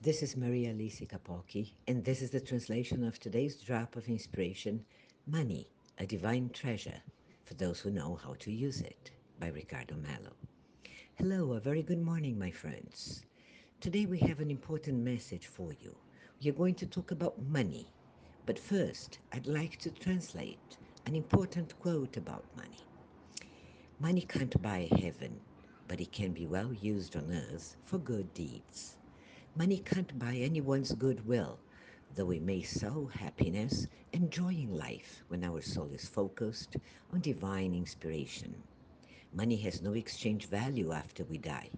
This is Maria Lisi Kapolki, and this is the translation of today's drop of inspiration, Money, a Divine Treasure, for those who know how to use it, by Ricardo Mello. Hello, a very good morning, my friends. Today we have an important message for you. We are going to talk about money, but first I'd like to translate an important quote about money. Money can't buy heaven, but it can be well used on earth for good deeds. Money can't buy anyone's goodwill, though it may sow happiness enjoying life when our soul is focused on divine inspiration. Money has no exchange value after we die,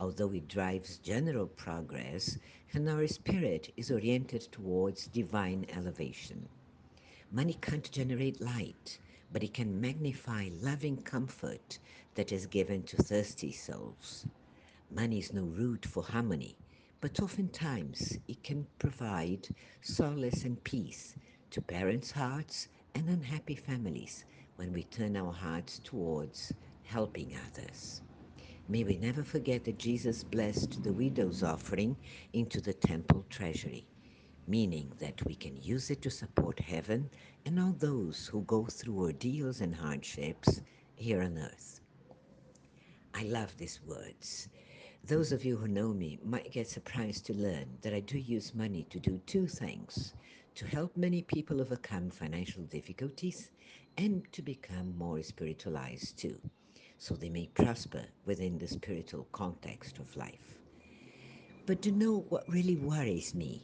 although it drives general progress and our spirit is oriented towards divine elevation. Money can't generate light, but it can magnify loving comfort that is given to thirsty souls. Money is no root for harmony, but oftentimes it can provide solace and peace to parents' hearts and unhappy families when we turn our hearts towards helping others. May we never forget that Jesus blessed the widow's offering into the temple treasury, meaning that we can use it to support heaven and all those who go through ordeals and hardships here on earth. I love these words those of you who know me might get surprised to learn that I do use money to do two things to help many people overcome financial difficulties and to become more spiritualized too, so they may prosper within the spiritual context of life. But to know what really worries me,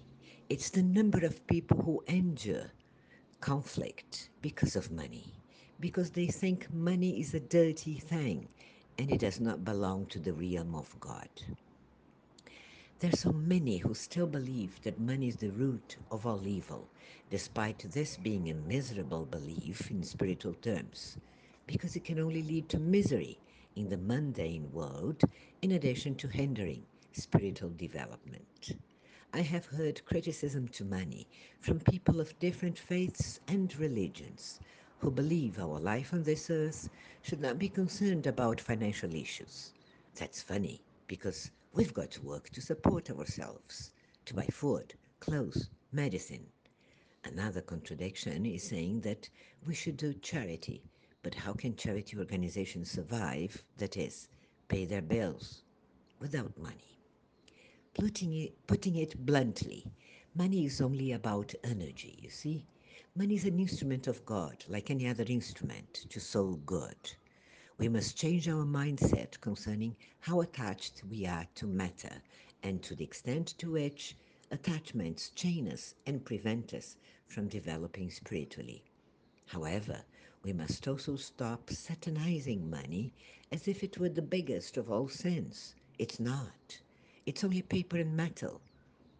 it's the number of people who endure conflict because of money, because they think money is a dirty thing and it does not belong to the realm of God. There are so many who still believe that money is the root of all evil, despite this being a miserable belief in spiritual terms, because it can only lead to misery in the mundane world in addition to hindering spiritual development. I have heard criticism to money from people of different faiths and religions who believe our life on this earth should not be concerned about financial issues. That's funny because we've got to work to support ourselves, to buy food, clothes, medicine. Another contradiction is saying that we should do charity, but how can charity organizations survive, that is, pay their bills, without money? Putting it, putting it bluntly, money is only about energy, you see? Money is an instrument of God, like any other instrument, to sow good. We must change our mindset concerning how attached we are to matter and to the extent to which attachments chain us and prevent us from developing spiritually. However, we must also stop satanizing money as if it were the biggest of all sins. It's not. It's only paper and metal.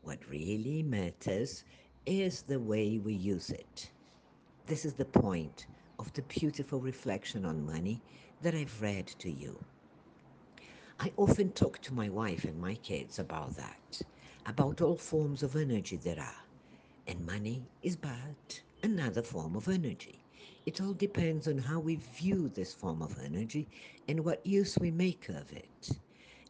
What really matters is the way we use it. This is the point of the beautiful reflection on money that I've read to you. I often talk to my wife and my kids about that, about all forms of energy there are, and money is but another form of energy. It all depends on how we view this form of energy and what use we make of it.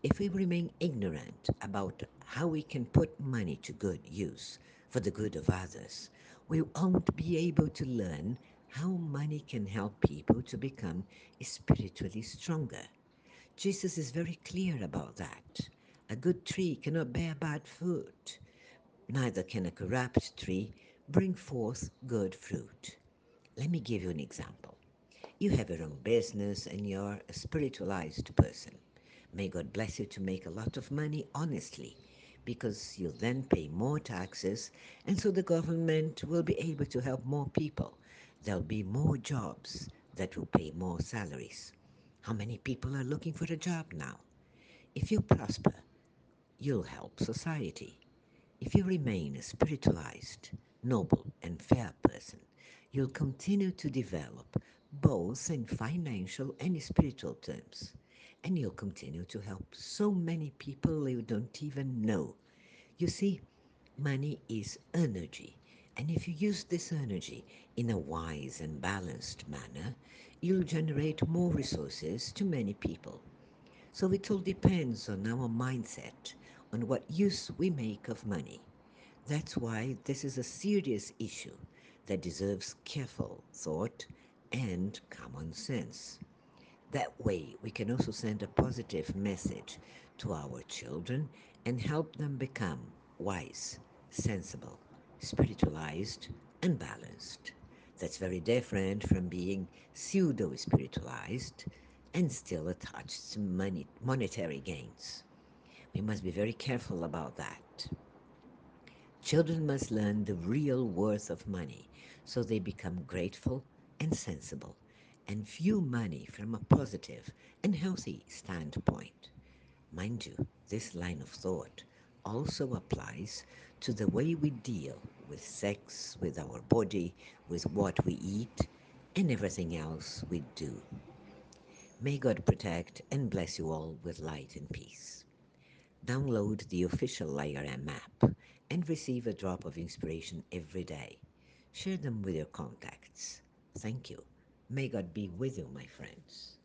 If we remain ignorant about how we can put money to good use for the good of others, we won't be able to learn how money can help people to become spiritually stronger. Jesus is very clear about that. A good tree cannot bear bad fruit, neither can a corrupt tree bring forth good fruit. Let me give you an example. You have your own business and you're a spiritualized person. May God bless you to make a lot of money honestly because you'll then pay more taxes and so the government will be able to help more people. There'll be more jobs that will pay more salaries. How many people are looking for a job now? If you prosper, you'll help society. If you remain a spiritualized, noble, and fair person, you'll continue to develop both in financial and spiritual terms and you'll continue to help so many people you don't even know. You see, money is energy, and if you use this energy in a wise and balanced manner, you'll generate more resources to many people. So it all depends on our mindset, on what use we make of money. That's why this is a serious issue that deserves careful thought and common sense. That way, we can also send a positive message to our children and help them become wise, sensible, spiritualized, and balanced. That's very different from being pseudo spiritualized and still attached to money, monetary gains. We must be very careful about that. Children must learn the real worth of money so they become grateful and sensible and view money from a positive and healthy standpoint. Mind you, this line of thought also applies to the way we deal with sex, with our body, with what we eat, and everything else we do. May God protect and bless you all with light and peace. Download the official IRM app and receive a drop of inspiration every day. Share them with your contacts. Thank you. May God be with you, my friends.